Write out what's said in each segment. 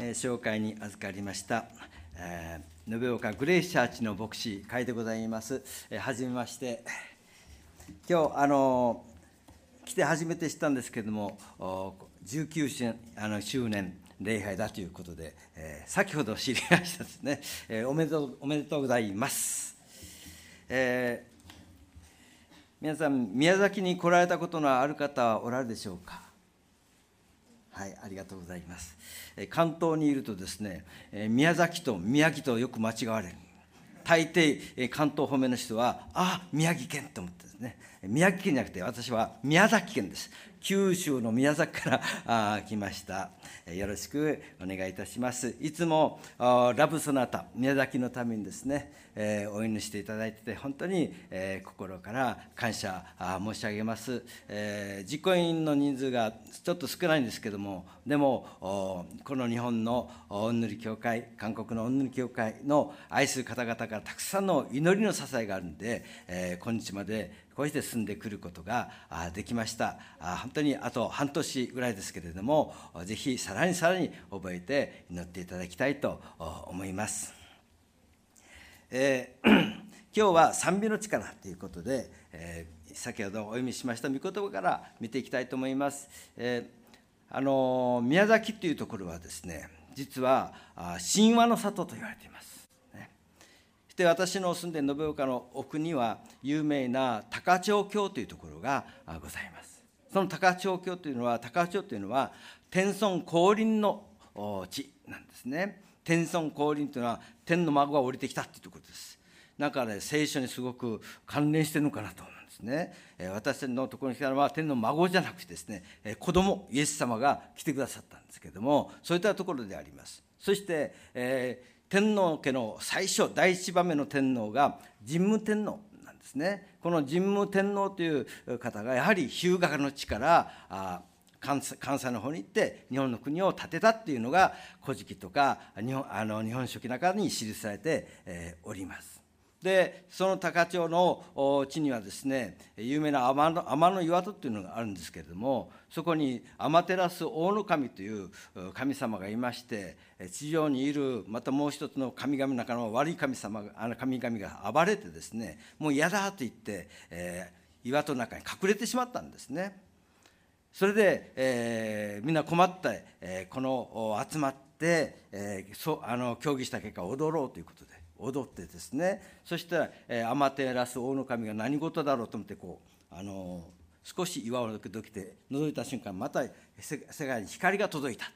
え、紹介に預かりました、えー、延岡グレイスチャーチの牧師会でございます。えー、はじめまして。今日あの来て初めて知ったんですけれども、19周あの周年礼拝だということで、えー、先ほど知りましたですね、えー、おめでとうおめでとうございます。えー、皆さん、宮崎に来られたことのある方はおられるでしょうか？はい、ありがとうございます。関東にいるとですね、宮崎と宮城とよく間違われる。大抵関東方面の人は、あ宮城県と思ってですね、宮城県じゃなくて私は宮崎県です。九州の宮崎からあ来ました。よろしくお願いいたします。いつもラブソナタ、宮崎のためにですね、えー、お祈りしていただいてて、本当に、えー、心から感謝申し上げます、えー。実行委員の人数がちょっと少ないんですけども、でも、この日本のお祈り協会、韓国のお祈り協会の愛する方々からたくさんの祈りの支えがあるんで、え、今日までこうして進んでくることができました。本当にあと半年ぐらいですけれども、ぜひさらにさらに覚えて祈っていただきたいと思います。えー、今日は賛美の力ということで、えー、先ほどお読みしました御言葉から見ていきたいと思います。えー、あの宮崎というところはですね、実は神話の里と言われています。で私の住んでいる延岡の奥には有名な高千穂峡というところがございます。その高千穂峡というのは高千穂というのは天孫降臨の地なんですね。天孫降臨というのは天の孫が降りてきたというころです。だからね聖書にすごく関連してるのかなと思うんですね。私のところに来たのは天の孫じゃなくてですね子供イエス様が来てくださったんですけどもそういったところであります。そして、えー天皇家の最初第一番目の天皇が神武天皇なんですねこの神武天皇という方がやはり日向の地から関西の方に行って日本の国を建てたっていうのが「古事記」とか日本あの日本書紀の中に記されて、おります。でその高千穂の地にはですね有名な天の天の岩戸っていうのがあるんですけれどもそこに天照大野神という神様がいまして地上にいるまたもう一つの神々の中の悪い神様あの神々が暴れてですねもう嫌だと言って、えー、岩戸の中に隠れてしまったんですね。それで、えー、みんな困って、えー、この集まって、えー、そあの協議した結果踊ろうということで踊ってですねそしたら、えー、天照大の神が何事だろうと思ってこうあの少し岩をどきて覗いた瞬間また世界に光が届いた。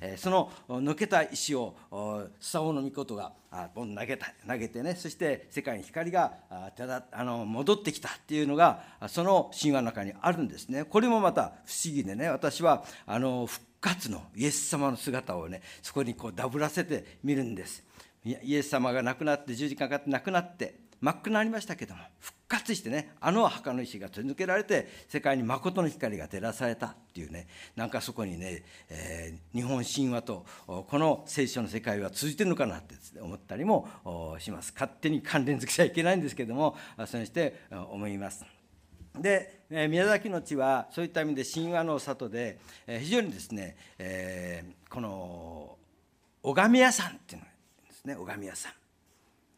で、その抜けた石をスサオの御事が投げた投げてねそして世界に光が戻ってきたっていうのがその神話の中にあるんですねこれもまた不思議でね私はあの復活のイエス様の姿をねそこにこうダブらせて見るんですイエス様が亡くなって十字架かかって亡くなって真っ暗になりましたけども復活してねあの墓の石が取り抜けられて世界に誠の光が照らされたっていうねなんかそこにね、えー、日本神話とこの聖書の世界は通じてるのかなって思ったりもします勝手に関連づけちゃいけないんですけどもそうして思います。で宮崎の地はそういった意味で神話の里で非常にですね、えー、この拝み屋さんっていうのね拝み屋さん、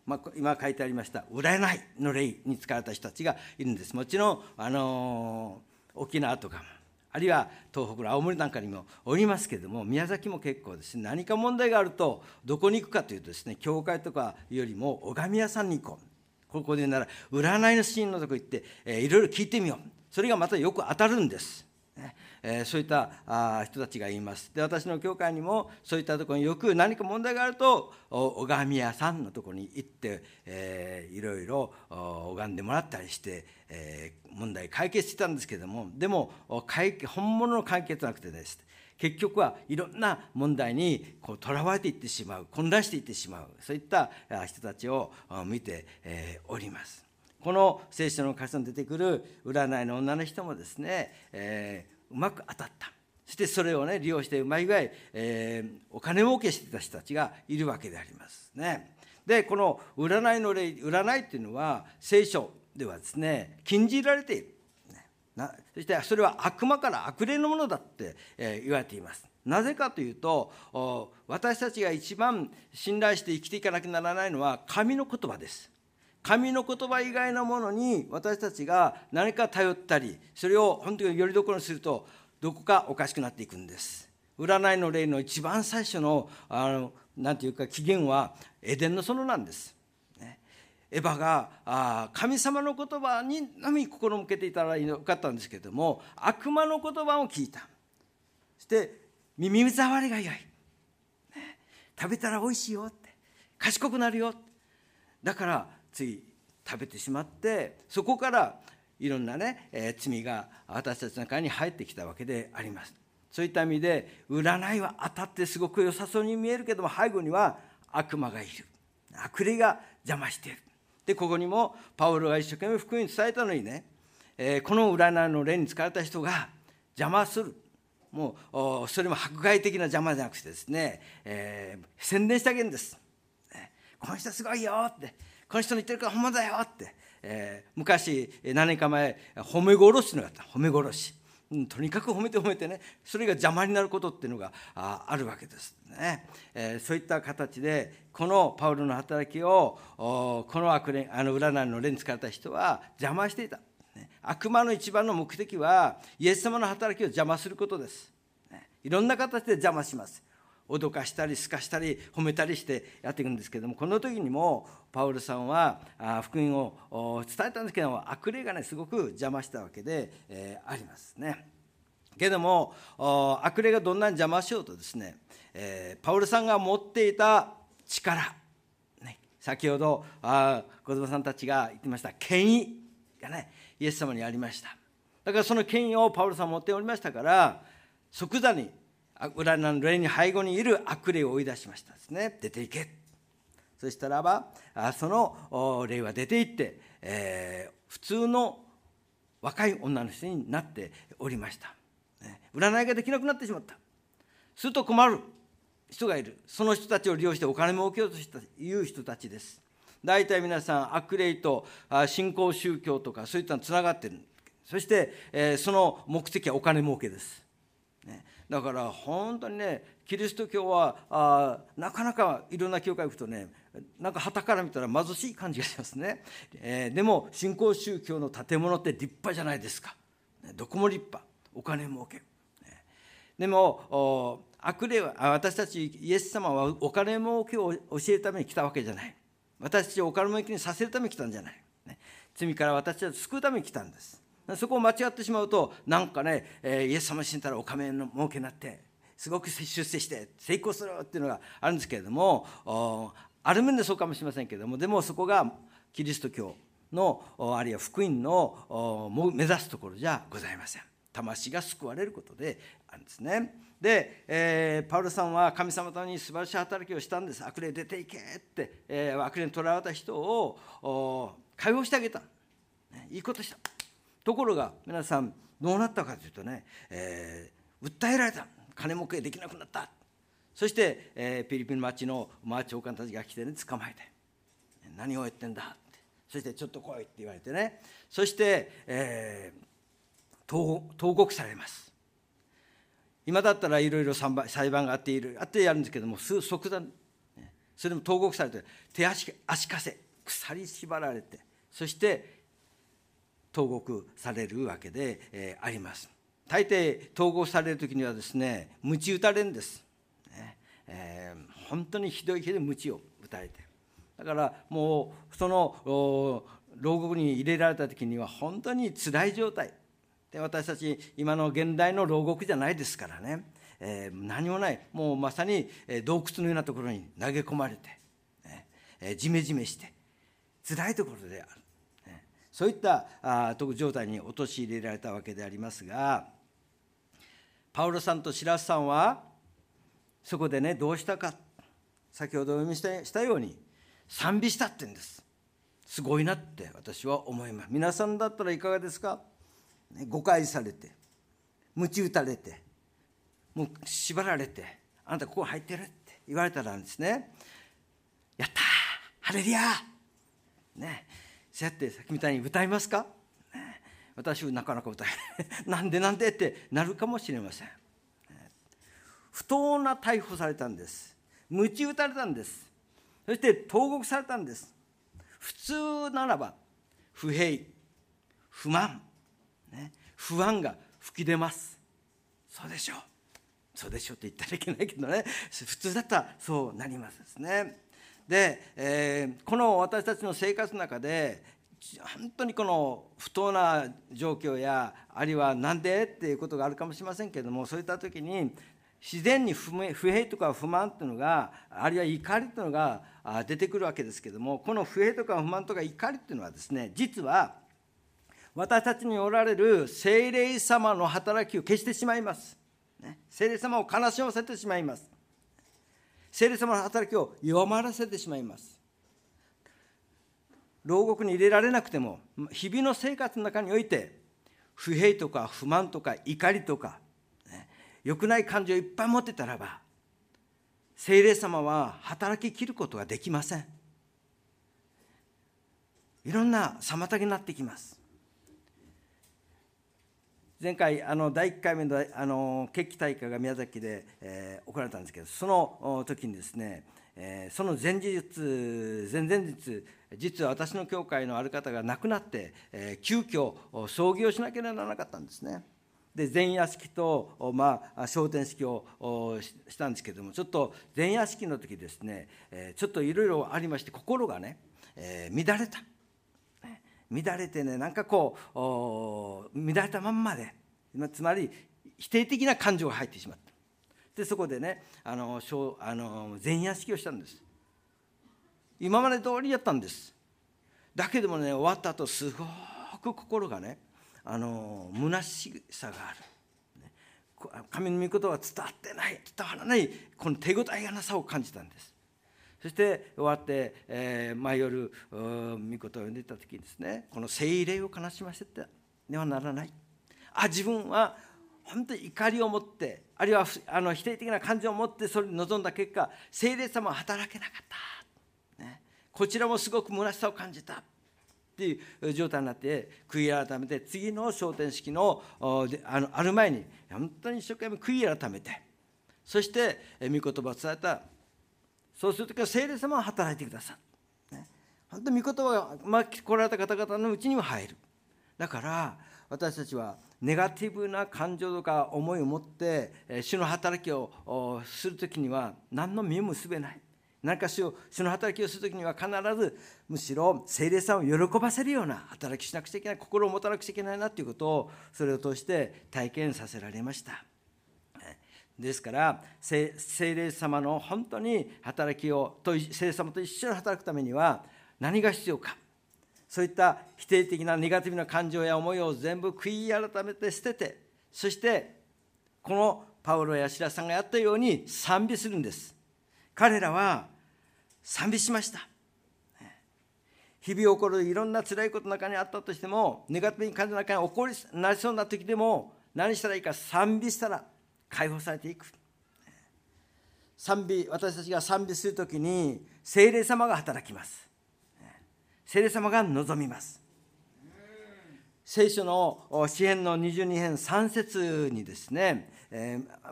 まあ、今書いてありました占いの霊に使われた人たちがいるんです。もちろん、あのー、沖縄とかもあるいは東北の青森なんかにもおりますけれども宮崎も結構ですね何か問題があるとどこに行くかというとですね教会とかよりも拝み屋さんに行こう。ここで言うなら占いのシーンのとこ行って、えー、いろいろ聞いてみよう。それがまたよく当たるんです。えー、そういったあ人たちがいますで私の教会にもそういったところによく何か問題があると拝み屋さんのところに行って、えー、いろいろ拝んでもらったりして、えー、問題解決してたんですけどもでも本物の解決なくてです結局はいろんな問題にとらわれていってしまう混乱していってしまうそういった人たちを見ております。この聖書の箇所に出てくる占いの女の人もですね、えーうまく当たったそしてそれをね利用してうまい具合、えー、お金儲けしてた人たちがいるわけでありますね。でこの占いの例占いっていうのは聖書ではですね禁じられている。なそしてそれは悪魔から悪霊のものだって、えー、言われています。なぜかというと私たちが一番信頼して生きていかなきゃならないのは神の言葉です神の言葉以外のものに私たちが何か頼ったりそれを本当によりどころにするとどこかおかしくなっていくんです。占いの例の一番最初のあのなんていうか起源はエデンの園なんです。エヴァがあ神様の言葉にのみ心向けていたらよかったんですけれども悪魔の言葉を聞いた。そして耳障りが良い、ね、食べたらおいしいよって。賢くなるよだからつい食べてしまってそこからいろんなね、えー、罪が私たちの中に入ってきたわけであります。そういった意味で占いは当たってすごく良さそうに見えるけども背後には悪魔がいる。悪霊が邪魔している。でここにもパウロが一生懸命福音に伝えたのにね、えー、この占いの例に使われた人が邪魔する。もうそれも迫害的な邪魔じゃなくてですね、えー、宣伝してあげんです、ね、この人すごいよって。この人の言ってるから本物だよって、えー、昔何年か前褒め殺しのがあった。褒め殺し。うん、とにかく褒めて褒めてねそれが邪魔になることっていうのがああるわけですね、えー、そういった形でこのパウロの働きをこの悪霊あの占いの例に使った人は邪魔していた、悪魔の一番の目的はイエス様の働きを邪魔することです、いろんな形で邪魔します。脅かしたりすかしたり褒めたりしてやっていくんですけどもこの時にもパウルさんは福音を伝えたんですけども悪霊がねすごく邪魔したわけで、ありますね。けども悪霊がどんなに邪魔しようとですね、パウルさんが持っていた力、先ほどあ子供さんたちが言ってました権威がねイエス様にありましただからその権威をパウルさん持っておりましたから即座に裏の霊に背後にいる悪霊を追い出しましたですね。出ていけ。そしたらばその霊は出ていって、えー、普通の若い女の人になっておりました、ね、占いができなくなってしまった。すると困る。人がいる。その人たちを利用してお金儲けようとしたという人たちです。大体皆さん悪霊と信仰宗教とかそういったのつながってる。そして、えー、その目的はお金儲けです、ね、だから本当にねキリスト教はあなかなかいろんな教会行くとねなんか旗から見たら貧しい感じがしますね、えー、でも新興宗教の建物って立派じゃないですか。どこも立派。お金儲け。でも悪霊は私たちイエス様はお金儲けを教えるために来たわけじゃない。私たちをお金儲けにさせるために来たんじゃない、ね、罪から私たちを救うために来たんです。そこを間違ってしまうとなんかね、え、イエス様死んだらお金の儲けになってすごく出世して成功するっていうのがあるんですけれどもある面でそうかもしれませんけれどもでもそこがキリスト教のあるいは福音の目指すところじゃございません。魂が救われることであるんですね。で、えー、パウロさんは神様とに素晴らしい働きをしたんです悪霊出ていけって、えー、悪霊に捕らわれた人を解放してあげた、いいことしたところが皆さんどうなったかというとね、えー、訴えられた。金儲けできなくなった。そして、えー、フィリピン町のマー長官たちが来てね捕まえて。何を言ってんだ。ってそしてちょっと来いって言われてね。そして、えー、投獄されます。今だったらいろいろ裁判があっているあってやるんですけども即断。それでも投獄されて手足足かせ鎖縛られて。そして投獄されるわけで、え、あります。大抵統合される時にはですね鞭打たれるんです、えー、本当にひどい日で鞭を打たれて。だからもうその牢獄に入れられた時には本当に辛い状態。で私たち今の現代の牢獄じゃないですからね、えー、何もない。もうまさに洞窟のようなところに投げ込まれて、ね。えー、ジメジメして。辛いところである。そういった特状態に陥れられたわけでありますがパウロさんとシラスさんはそこでねどうしたか先ほどお読みしたように賛美したって言うんです。すごいなって私は思います。皆さんだったらいかがですか、ね、誤解されて鞭打たれてもう縛られてあなたここ入ってるって言われたらですねやったーハレリアね。そうやってさっきみたいに歌いますか、私なかなか歌えない。なんでなんでってなるかもしれません。不当な逮捕されたんです。鞭打たれたんです。そして投獄されたんです。普通ならば不平不満、ね、不安が吹き出ます。そうでしょう。そうでしょうって言ったらいけないけどね。普通だったらそうなりますですね。で、えー、この私たちの生活の中で本当にこの不当な状況やあるいは何でっていうことがあるかもしれませんけれどもそういった時に自然に不平とか不満というのがあるいは怒りというのが出てくるわけですけれどもこの不平とか不満とか怒りというのはですね実は私たちにおられる精霊様の働きを消してしまいます。ね精霊様を悲しませてしまいます。聖霊様の働きを弱まらせてしまいます。牢獄に入れられなくても日々の生活の中において不平とか不満とか怒りとか、ね、良くない感情をいっぱい持ってたらば聖霊様は働ききることができません。いろんな妨げになってきます。前回あの第1回目のあの決起大会が宮崎で、えー、行われたんですけどその時にですね、えー、その前日前々日実は私の教会のある方が亡くなって、えー、急遽葬儀をしなければならなかったんですね。で前夜式と、まあ、昇天式をしたんですけどもちょっと前夜式の時ですね、えー、ちょっといろいろありまして心がね、えー、乱れた。乱れてねなんかこう乱れたまんまでつまり否定的な感情が入ってしまった。でそこでねあのあの前夜式をしたんです。今まで通りやったんです。だけどもね終わった後すごく心がねあの虚しさがある。神の御言葉は伝わってない伝わらないこの手応えがなさを感じたんです。そして終わって、えー、毎夜御言を読んでいた時にですねこの聖霊を悲しませてではならない。あ自分は本当に怒りを持ってあるいはあの否定的な感情を持ってそれに臨んだ結果聖霊様は働けなかった、ね、こちらもすごく虚しさを感じた。っていう状態になって悔い改めて次の昇天式のあのある前に本当に一生懸命悔い改めてそして御言葉を伝えたそうするとは聖霊様は働いてくださる、ね、本当に御言葉が巻き来られた方々のうちにも入る。だから私たちはネガティブな感情とか思いを持って主の働きをする時には何の実も結べない。何か主を主の働きをする時には必ずむしろ聖霊さんを喜ばせるような働きしなくちゃいけない心を持たなくちゃいけないなということをそれを通して体験させられました。ですから聖霊様の本当に働きをと聖霊様と一緒に働くためには何が必要か。そういった否定的なネガティブな感情や思いを全部悔い改めて捨ててそしてこのパウロやシラさんがやったように賛美するんです。彼らは賛美しました。日々起こるいろんな辛いことの中にあったとしてもネガティブに感じの中に起こりなりそうな時でも何したらいいか賛美したら解放されていく。賛美私たちが賛美する時に聖霊様が働きます。聖霊様が望みます。聖書の詩篇の22編3節にですね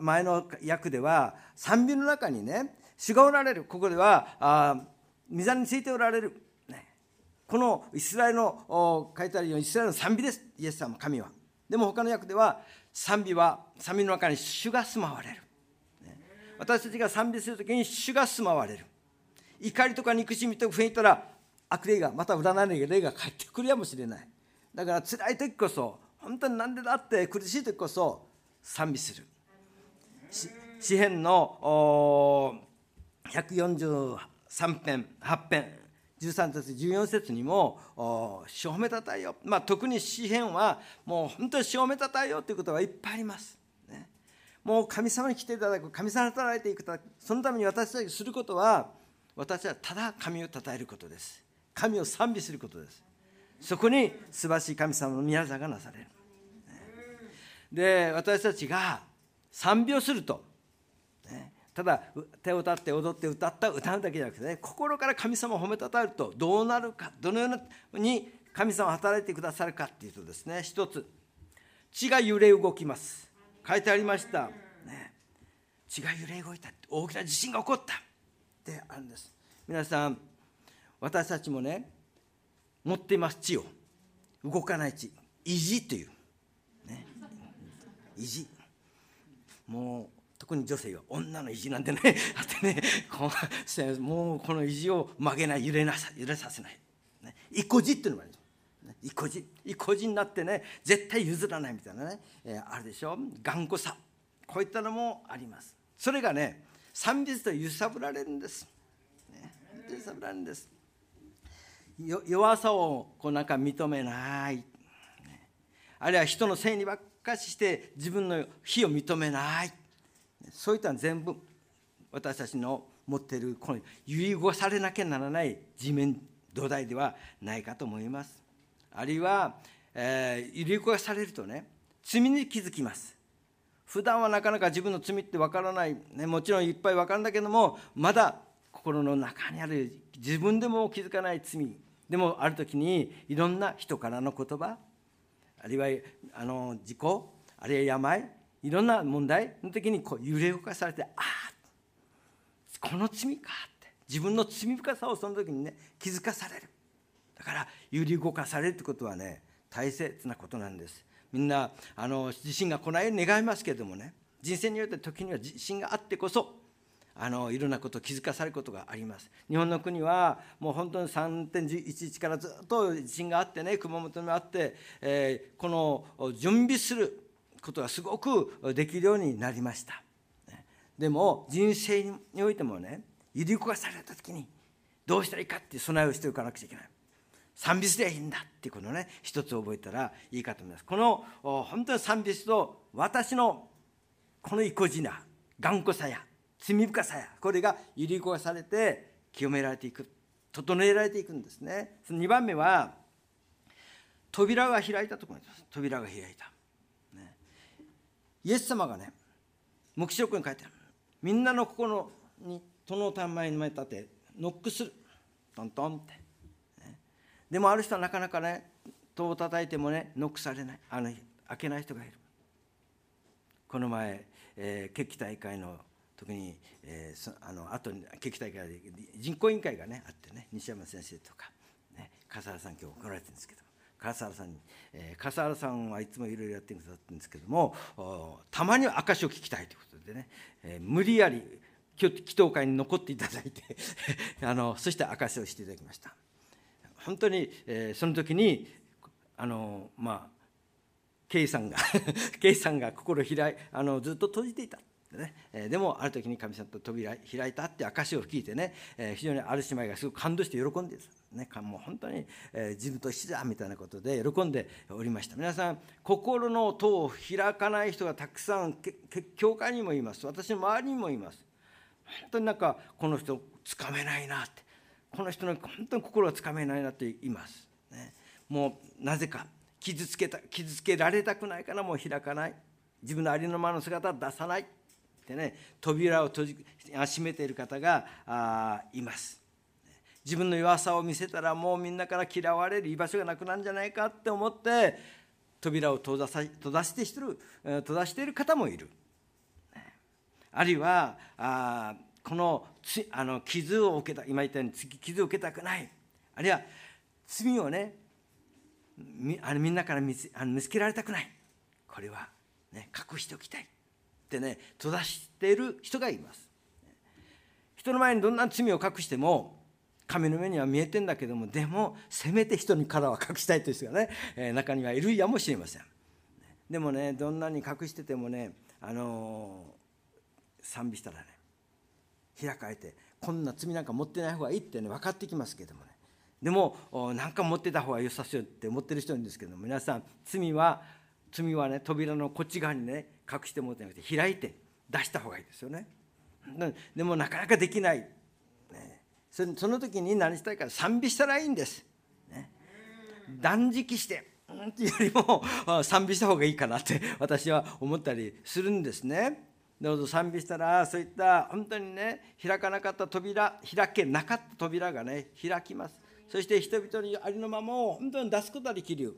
前の訳では賛美の中にね主がおられる。ここではあ御座についておられる、このイスラエルの書いてあるようにイスラエルの賛美です。イエス様神は。でも他の訳では賛美は賛美の中に主が住まわれる、私たちが賛美する時に主が住まわれる。怒りとか憎しみとか不平いたら悪霊がまた占いの霊が帰ってくるやもしれない。だから辛い時こそ本当に何でだって苦しい時こそ賛美する。詩篇の143編8編。13節14節にも「主を褒めたたえよ」まあ、特に詩篇はもう本当に主を褒めたたえよということがいっぱいあります。ね、もう神様に来ていただく神様に働いていくそのために私たちがすることは私はただ神をたたえることです。神を賛美することです。そこに素晴らしい神様の宮座がなされる。で私たちが賛美をすると、ただ手を立って踊って歌った歌うだけじゃなくてね心から神様を褒めたたえるとどうなるかどのように神様働いてくださるかっていうとですね一つ血が揺れ動きます。書いてありました、ね、地が揺れ動いた。大きな地震が起こった。ってあるんです。皆さん私たちもね持っています地を。動かない地。意地という、ね、意地。もう特に女性は女の意地なんてね あってねもうこの意地を曲げない揺れなさ揺れさせない、ね、意固地っていうのもあります。意固地。意固地になってね絶対譲らないみたいなね、えー、あるでしょ。頑固さ。こういったのもあります。それがね賛美と揺さぶられるんです、ね、揺さぶられるんです。弱さをこうなんか認めない、あるいは人のせいにばっかしして自分の非を認めない。そういったの全部私たちの持っているこの揺り動されなきゃならない地面土台ではないかと思います。あるいは、えー、揺り動されるとね罪に気づきます。普段はなかなか自分の罪ってわからない、ね、もちろんいっぱいわかるんだけどもまだ心の中にある自分でも気づかない罪。でもある時にいろんな人からの言葉。あるいはあの事故あるいは病。いろんな問題の時にこう揺れ動かされてああこの罪かって。自分の罪深さをその時にね気づかされる。だから揺り動かされるってことはね大切なことなんです。みんなあの地震が来ないように願いますけれどもね人生によって時には地震があってこそあのいろんなことを気づかされることがあります。日本の国はもう本当に3.11からずっと地震があってね熊本にもあって、えー、この準備することがすごくできるようになりました。でも人生においてもね揺り動かされた時にどうしたらいいかっていう備えをしておかなくちゃいけない。賛美すりゃいいんだっていうことをね一つ覚えたらいいかと思います。この本当に賛美と私のこの意固地な頑固さや罪深さやこれが揺り動かされて清められていく整えられていくんですね。その2番目は扉が開いたところです。扉が開いた。イエス様がね黙示録に書いてある。みんなの心に殿のた前に前立てノックする。トントンって、ね、でもある人はなかなかね戸を叩いてもねノックされない。あの開けない人がいる。この前、えー、決起大会の時に、えー、あの後に決起大会で人工委員会がねあってね西山先生とか、ね、笠原さん今日来られてるんですけど。笠原さんに、えー、笠原さんはいつもいろいろやってくださってるんですけどもたまには証を聞きたいということでね、えー、無理やり祈祷会に残っていただいて あのそして証をしていただきました。本当に、えー、その時にあのまあ圭さんが 圭さんが心開いあのずっと閉じていた。でね、えでもある時に神様と扉開いたって証を聞いてね、え非常にある姉妹がすごく感動して喜んでね、もう本当に、え自分と一緒だみたいなことで喜んでおりました。皆さん心の戸を開かない人がたくさん教会にもいます。私の周りにもいます。本当になんかこの人つかめないなって。この人の本当に心がつかめないなって言います、ね、もうなぜか傷つけた傷つけられたくないからもう開かない。自分のありのままの姿を出さない。ってね扉を閉じ閉めている方があいます。自分の弱さを見せたらもうみんなから嫌われる居場所がなくなるんじゃないかって思って扉を閉ざさ閉ざしてしてる閉ざしている方もいる。あるいはあこのつあの傷を受けた今言ったように傷を受けたくない。あるいは罪をねみあのみんなから見つあの見つけられたくない。これは、ね、隠しておきたい。ってね閉ざしている人がいます。人の前にどんな罪を隠しても神の目には見えてんだけどもでもせめて人にからは隠したいという人がね、え、中にはいるやもしれません。でもねどんなに隠しててもねあのー、賛美したらね開かれてこんな罪なんか持ってない方がいいってね分かってきますけどもね。でも何か持ってた方が良さそうって思ってる人いるんですけども皆さん罪は罪はね扉のこっち側にね隠してもらってなくて開いて出した方がいいですよね。でもなかなかできない。その時に何したいか賛美したらいいんです、ね、断食してっていうよりも賛美した方がいいかなって私は思ったりするんですね。どうぞ賛美したらそういった本当にね開かなかった扉開けなかった扉がね開きます。そして人々にありのままを本当に出すことができる。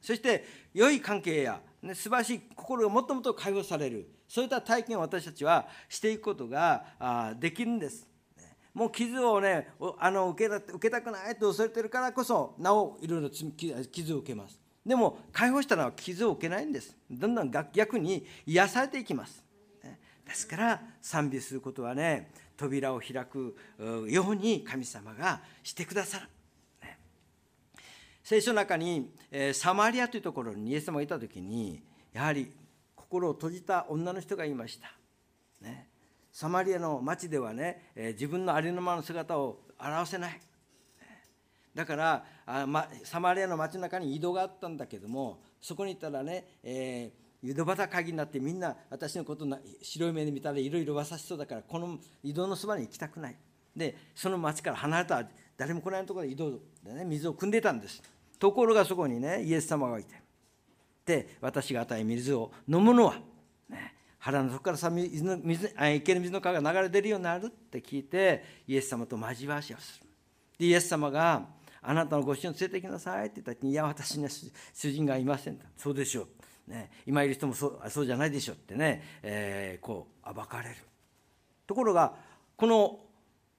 そして良い関係や、ね、素晴らしい心がもっともっと解放される。そういった体験を私たちはしていくことができるんです。もう傷をねあの受け受けたくないと恐れてるからこそなおいろいろ傷を受けます。でも解放したのは傷を受けないんです。どんどん逆に癒されていきます。ですから賛美することはね扉を開くように神様がしてくださる、聖書の中に、え、サマリアというところにイエス様がいた時にやはり心を閉じた女の人がいました、ね、サマリアの町ではね、え、自分のありのままの姿を表せない。だからあ、ま、サマリアの町の中に井戸があったんだけどもそこに行ったらね、えー井戸端鍵になってみんな私のことな白い目で見たらいろいろ噂しそうだからこの井戸のそばに行きたくない。でその町から離れた誰も来ないところで井戸で、ね、水を汲んでたんです。ところがそこにねイエス様がいてで私が与え水を飲むのは、ね、腹の底からさ水水池の水の川が流れ出るようになるって聞いてイエス様と交わしをするでイエス様があなたのご主人を連れてきなさいって言った時に、いや、私には主人がいません。とそうでしょう。ね、今いる人もそうそうじゃないでしょうってね、えー、こう暴かれるところがこの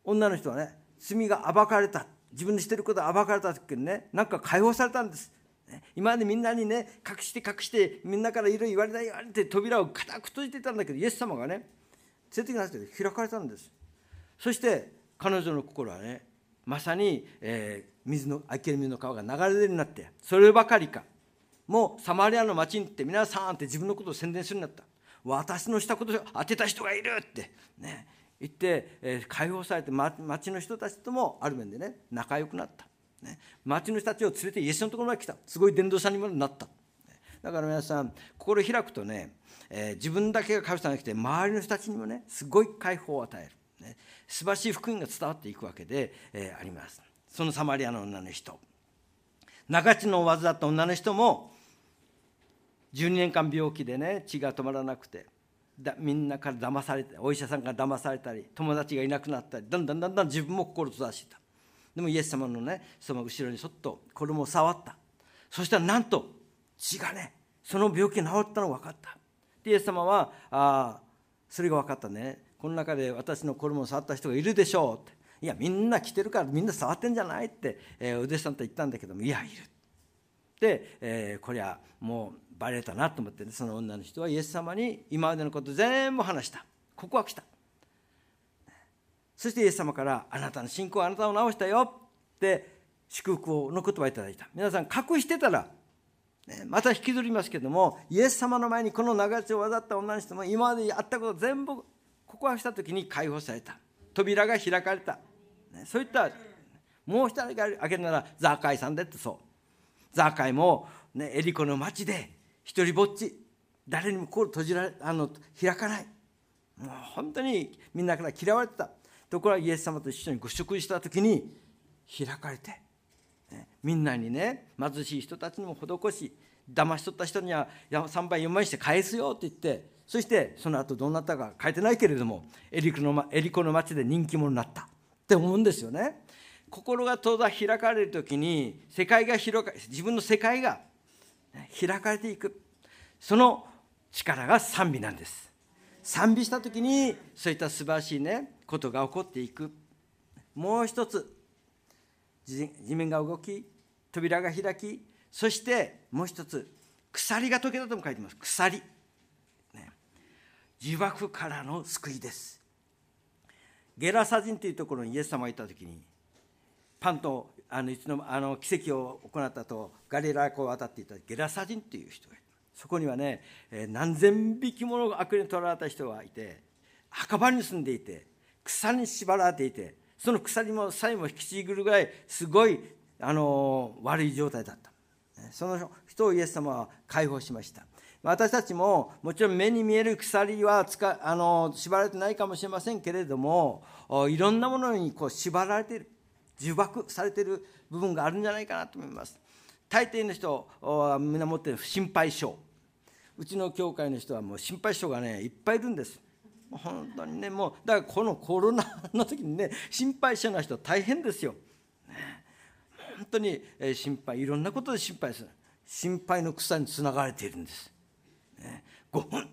女の人はね罪が暴かれた自分でしてることが暴かれた時にねなんか解放されたんです。今までみんなにね隠して隠してみんなからいろいろ言われた言われて扉を固く閉じてたんだけどイエス様がね連れてきなさいって開かれたんです。そして彼女の心はねまさに、えー、水のあける水の川が流れ出るようになってそればかりか。もうサマリアの町に行って皆さんって自分のことを宣伝するようになった。私のしたことを当てた人がいるって。ね。言って、え、解放されて、ま、町の人たちともある面でね仲良くなった、ね、町の人たちを連れてイエスのところまで来た。すごい伝道者にもなった。だから皆さん心開くとね、えー、自分だけが神様が来て周りの人たちにもねすごい解放を与える、ね、素晴らしい福音が伝わっていくわけで、えー、あります。そのサマリアの女の人。長血の患った女の人も12年間病気でね血が止まらなくてだみんなから騙されてお医者さんから騙されたり友達がいなくなったりだんだんだんだん自分も心閉ざしてた。でもイエス様のねその後ろにそっと衣を触った。そしたらなんと血がねその病気治ったのが分かった。でイエス様はあそれが分かったね。この中で私の衣を触った人がいるでしょうって。いやみんな来てるからみんな触ってんじゃないって、えー、お弟子さんと言ったんだけどもいやいる。で、えー、こりゃもうバレたなと思って、ね、その女の人はイエス様に今までのこと全部話した。ここは来た。そしてイエス様から「あなたの信仰はあなたを治したよ」って祝福の言葉をいただいた。皆さん隠してたらまた引きずりますけどもイエス様の前にこの長血を患った女の人も今までやったこと全部告白した時に解放された。扉が開かれた。そういったもう一人が開けるならザーカイさんでってそう。ザーカイも、ね、エリコの町で一人ぼっち誰にも心閉じられあの開かない。もう本当にみんなから嫌われてた。ところがイエス様と一緒にご食事した時に開かれて、ね、みんなにね貧しい人たちにも施し騙し取った人には3倍4倍して返すよって言ってそしてその後どうなったか書いてないけれどもエリコのエリコの町で人気者になった。って思うんですよね。心が遠ざ開かれる時に世界が広か自分の世界が開かれていく。その力が賛美なんです。賛美した時にそういった素晴らしいねことが起こっていく。もう一つ地面が動き扉が開きそしてもう一つ鎖が解けたとも書いてます。鎖、ね、呪縛からの救いです。ゲラサ人というところにイエス様がいた時にパンとあのいつのあの奇跡を行ったとガリラ湖を渡っていたゲラサ人という人がいるそこにはね何千匹もの悪に取られた人がいて墓場に住んでいて草に縛られていてその鎖もさえも引きちぐるぐらいすごいあの悪い状態だった。その人をイエス様は解放しました。私たちももちろん目に見える鎖はつかあの縛られてないかもしれませんけれどもいろんなものにこう縛られている。呪縛されている部分があるんじゃないかなと思います。大抵の人はみんな持ってる心配性。うちの教会の人はもう心配性がねいっぱいいるんです。本当にねもうだからこのコロナの時にね心配性な人大変ですよ、ね、本当に心配いろんなことで心配する。心配の草につながれているんです、ね、5分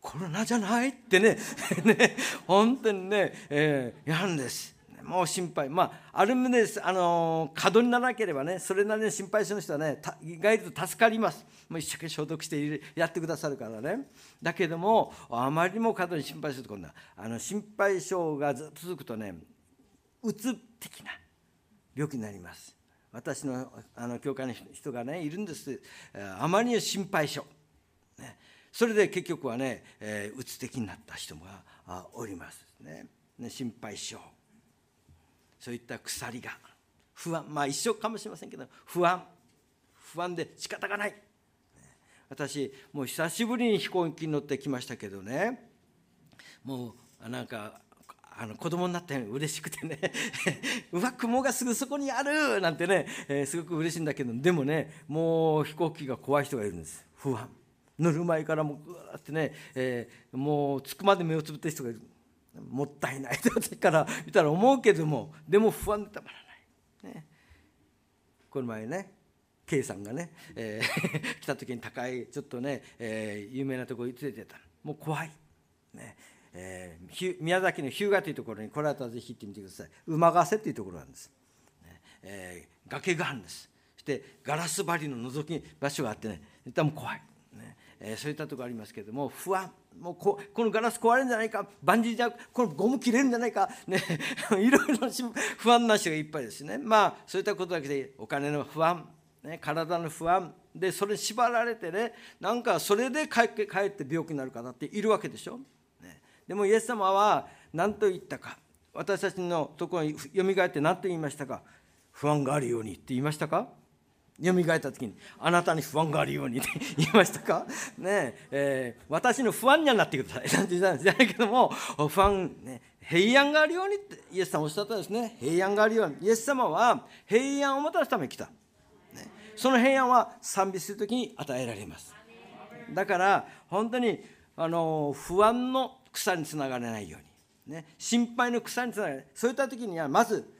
コロナじゃないってね ね。本当にね、えー、やるんです。もう心配。まあある意味であの過度にならなければねそれなりに心配する人はね意外と助かります。もう一生懸命消毒してやってくださるからね。だけどもあまりにも過度に心配すると今度はあの心配性がずっと続くとねうつ的な病気になります。私のあの教会の人がねいるんです。あまりに心配性、ね、それで結局はね、えー、うつ的になった人がおります。ね。ね心配性。そういった鎖が不安。まあ一緒かもしれませんけど不安。不安で仕方がない。私もう久しぶりに飛行機に乗ってきましたけどね。もうなんかあの子供になったように嬉しくてね。うわ雲がすぐそこにある！なんてね、えー、すごく嬉しいんだけど。でもねもう飛行機が怖い人がいるんです。不安。乗る前からもうぐーってね、えー、もう着くまで目をつぶってる人がいる。もったいないってから見たら思うけどもでも不安でたまらない、ね、この前ね K さんがね、えー、来た時に高いちょっとね、えー、有名なところに連れてたもう怖い、ね。えー、宮崎の日向というところにこれはぜひ行ってみてください。馬ヶ瀬っていうところなんです、ね。えー、崖があるんです。そしてガラス張りの覗き場所があってね。多分怖い、ね。えー、そういったところありますけれども不安。もうここのガラス壊れるんじゃないかバンジージャンプこのゴム切れるんじゃないか、ね、いろいろ不安な人がいっぱいですね。まあそういったことだけでお金の不安、ね、体の不安でそれに縛られてねなんかそれで帰って帰って病気になる方っているわけでしょ、ね、でもイエス様は何と言ったか私たちのところによみがえって何と言いましたか？不安があるようにって言いましたか？よみがえった時にあなたに不安があるようにって 言いましたか？ねえー、私の不安にはなってください。なんて言ったんじゃないけども不安、ね、平安があるようにってイエス様おっしゃったんですね。平安があるように。イエス様は平安をもたらすために来た、ね、その平安は賛美する時に与えられます。だから本当にあの不安の草につながれないように、ね、心配の草につながれない。そういった時にはまず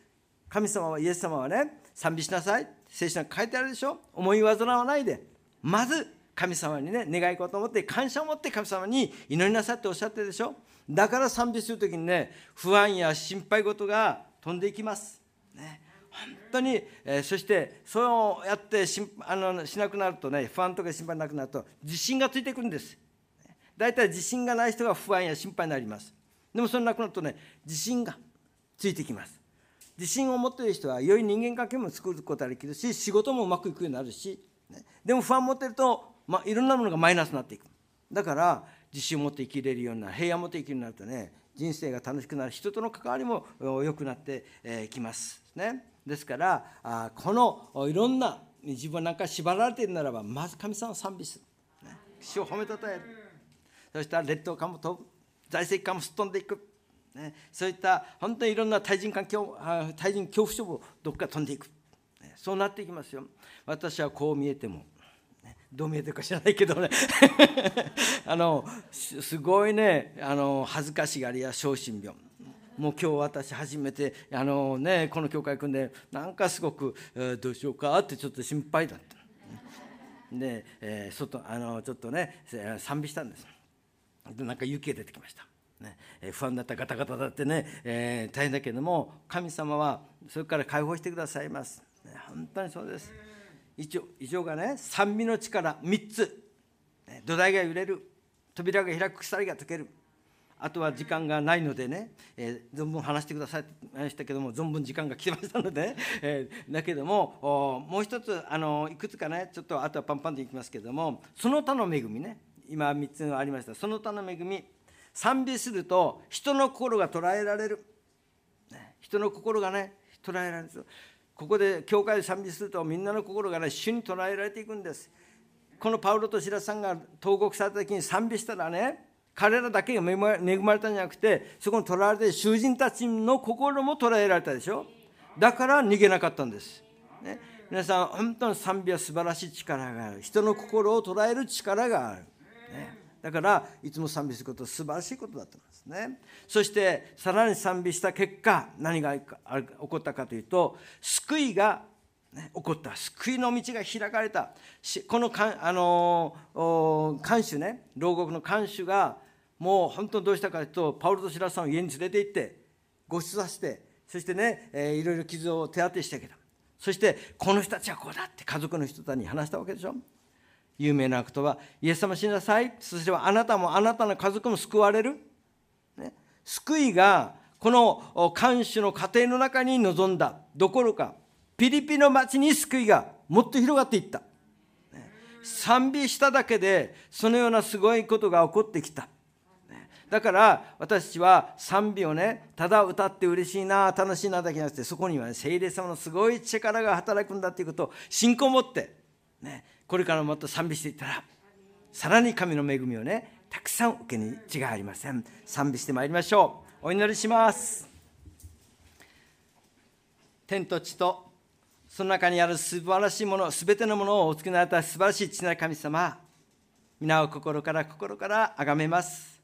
神様はイエス様はね賛美しなさい。聖書に書いてあるでしょ？思い煩わないで。まず神様にね願い事を持って感謝を持って神様に祈りなさっておっしゃってるでしょ？だから賛美する時にね不安や心配事が飛んでいきます、ね、本当に、えー、そしてそうやってしあのしなくなるとね不安とか心配なくなると自信がついてくるんです。大体自信がない人が不安や心配になります。でもそれなくなるとね自信がついてきます。自信を持っている人は良い人間関係も作ることができるし仕事もうまくいくようになるし、ね、でも不安を持っていると、まあ、いろんなものがマイナスになっていく。だから自信を持って生きれるような平安を持って生きるようになるとね人生が楽しくなる人との関わりも良くなってきます。ね。ですからこのいろんな自分なんか縛られているならばまず神様を賛美する、ね、主を褒めたたえる。そしたら劣等感も飛ぶ財政感もすっ飛んでいく。ね、そういった本当にいろんな対人環境対人恐怖症もどっか飛んでいく、ね、そうなっていきますよ。私はこう見えても、ね、どう見えてるか知らないけどね。あのすごいねあの恥ずかしがりや小心病。もう今日私初めてあの、ね、この教会組んでなんかすごく、えー、どうしようかってちょっと心配だった。で、えー、外あのちょっとね賛美したんです。でなんか雪が出てきました。ね、不安だったガタガタだってね、えー、大変だけども神様はそれから解放してくださいます、ね、本当にそうです。一応以上がね酸味の力3つ、ね、土台が揺れる。扉が開く鎖が解ける。あとは時間がないのでね、えー、存分話してください。ましたけども存分時間が来てましたので、えー、だけどももう一つあのいくつかねちょっとあとはパンパンでいきますけどもその他の恵みね今3つありました。その他の恵み賛美すると人の心が捉えられる。人の心がね捉えられる。んですここで教会で賛美するとみんなの心がね主に捉えられていくんです。このパウロと白さんが投獄された時に賛美したらね彼らだけが恵まれたんじゃなくてそこに捕らわれて囚人たちの心も捉えられたでしょ。だから逃げなかったんです、ね、皆さん本当に賛美は素晴らしい力がある。人の心を捉える力がある、だからいつも賛美することは素晴らしいことだったんですね。そしてさらに賛美した結果何が起こったかというと救いが、起こった。救いの道が開かれた。このかあの看守ね牢獄の看守がもう本当にどうしたかというとパウロとシラスさんを家に連れて行ってご出させてそしてね、えー、いろいろ傷を手当てしてあげた。そしてこの人たちはこうだって家族の人たちに話したわけでしょ。有名なことはイエス様死なさい。そしてはあなたもあなたの家族も救われる、ね、救いがこの看守の家庭の中に臨んだ。どころかピリピの町に救いがもっと広がっていった。賛美しただけでそのようなすごいことが起こってきた。だから私たちは賛美をねただ歌って嬉しいな楽しいなだけじゃなくてそこには、ね、聖霊様のすごい力が働くんだということを信仰を持って、ね、これからもっと賛美していったらさらに神の恵みをねたくさん受けに違いありません。賛美してまいりましょう。お祈りします。天と地とその中にある素晴らしいものすべてのものをお作りになった素晴らしい父なる神様皆を心から心から崇めます。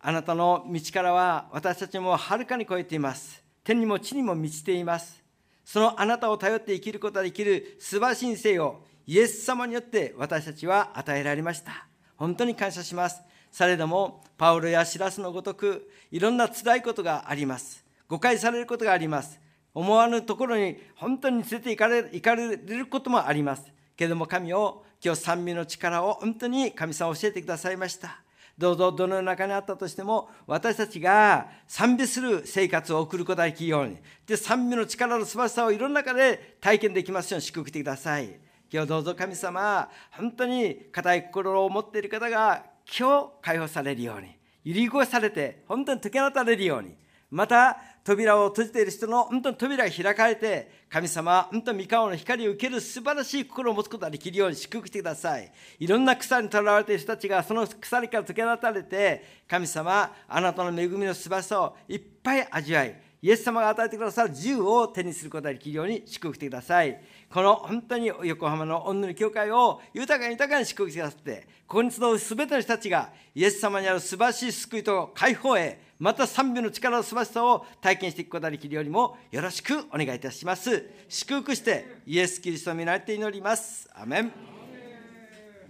あなたの道からは私たちもはるかに超えています。天にも地にも満ちています。そのあなたを頼って生きることができる素晴らしい生をイエス様によって私たちは与えられました。本当に感謝します。されども、パウロやシラスのごとく、いろんな辛いことがあります。誤解されることがあります。思わぬところに本当に連れて行かれ行かれることもあります。けれども神を、今日賛美の力を本当に神様教えてくださいました。どうぞどの中にあったとしても、私たちが賛美する生活を送ることができるように、で賛美の力の素晴らしさをいろんな中で体験できますように祝福してください。今日どうぞ神様本当に固い心を持っている方が今日解放されるように揺り越されて本当に解き放たれるようにまた扉を閉じている人の本当に扉が開かれて神様本当に三河の光を受ける素晴らしい心を持つことができるように祝福してくださいいろんな草にとらわれている人たちがその鎖から解き放たれて神様あなたの恵みの素晴らしさをいっぱい味わいイエス様が与えてくださる自由を手にすることができるように祝福してください。この本当に横浜の御の教会を豊かに豊かに祝福してくださって、ここに集うすべての人たちがイエス様にある素晴らしい救いと解放へ、また賛美の力の素晴らしさを体験していくことができるようにもよろしくお願いいたします。祝福してイエス・キリストを見られて祈ります。アメン